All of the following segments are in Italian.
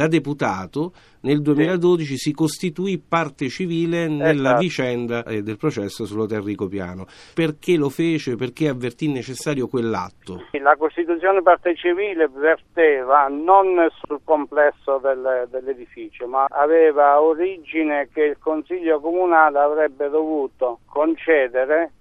da deputato nel 2012 sì. si costituì parte civile nella esatto. vicenda eh, del processo sull'Hotel Piano. Perché lo fece? Perché avvertì necessario quell'atto? La Costituzione parte civile verteva non sul complesso del, dell'edificio, ma aveva origine che il Consiglio Comunale avrebbe dovuto concedere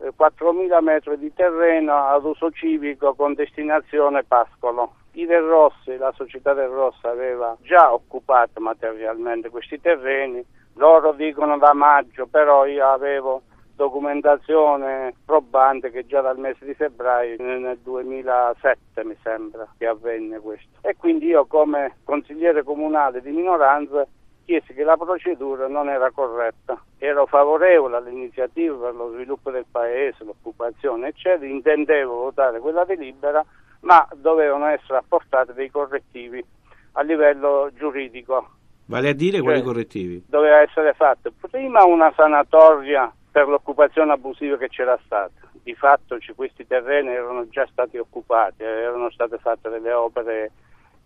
4.000 eh, metri di terreno ad uso civico con destinazione Pascolo. I Del Rossi, la società Del Rossi aveva già occupato materialmente questi terreni, loro dicono da maggio, però io avevo documentazione probante che già dal mese di febbraio nel 2007 mi sembra che avvenne questo e quindi io come consigliere comunale di minoranza chiesi che la procedura non era corretta. Ero favorevole all'iniziativa per lo sviluppo del paese, l'occupazione, eccetera, intendevo votare quella delibera, ma dovevano essere apportati dei correttivi a livello giuridico. Vale a dire cioè, quali correttivi? Doveva essere fatta prima una sanatoria per l'occupazione abusiva che c'era stata. Di fatto questi terreni erano già stati occupati, erano state fatte delle opere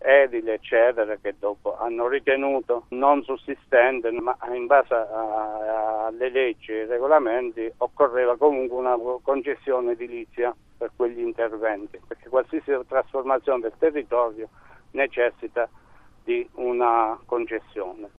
edili eccetera che dopo hanno ritenuto non sussistente ma in base alle leggi e ai regolamenti occorreva comunque una concessione edilizia per quegli interventi perché qualsiasi trasformazione del territorio necessita di una concessione.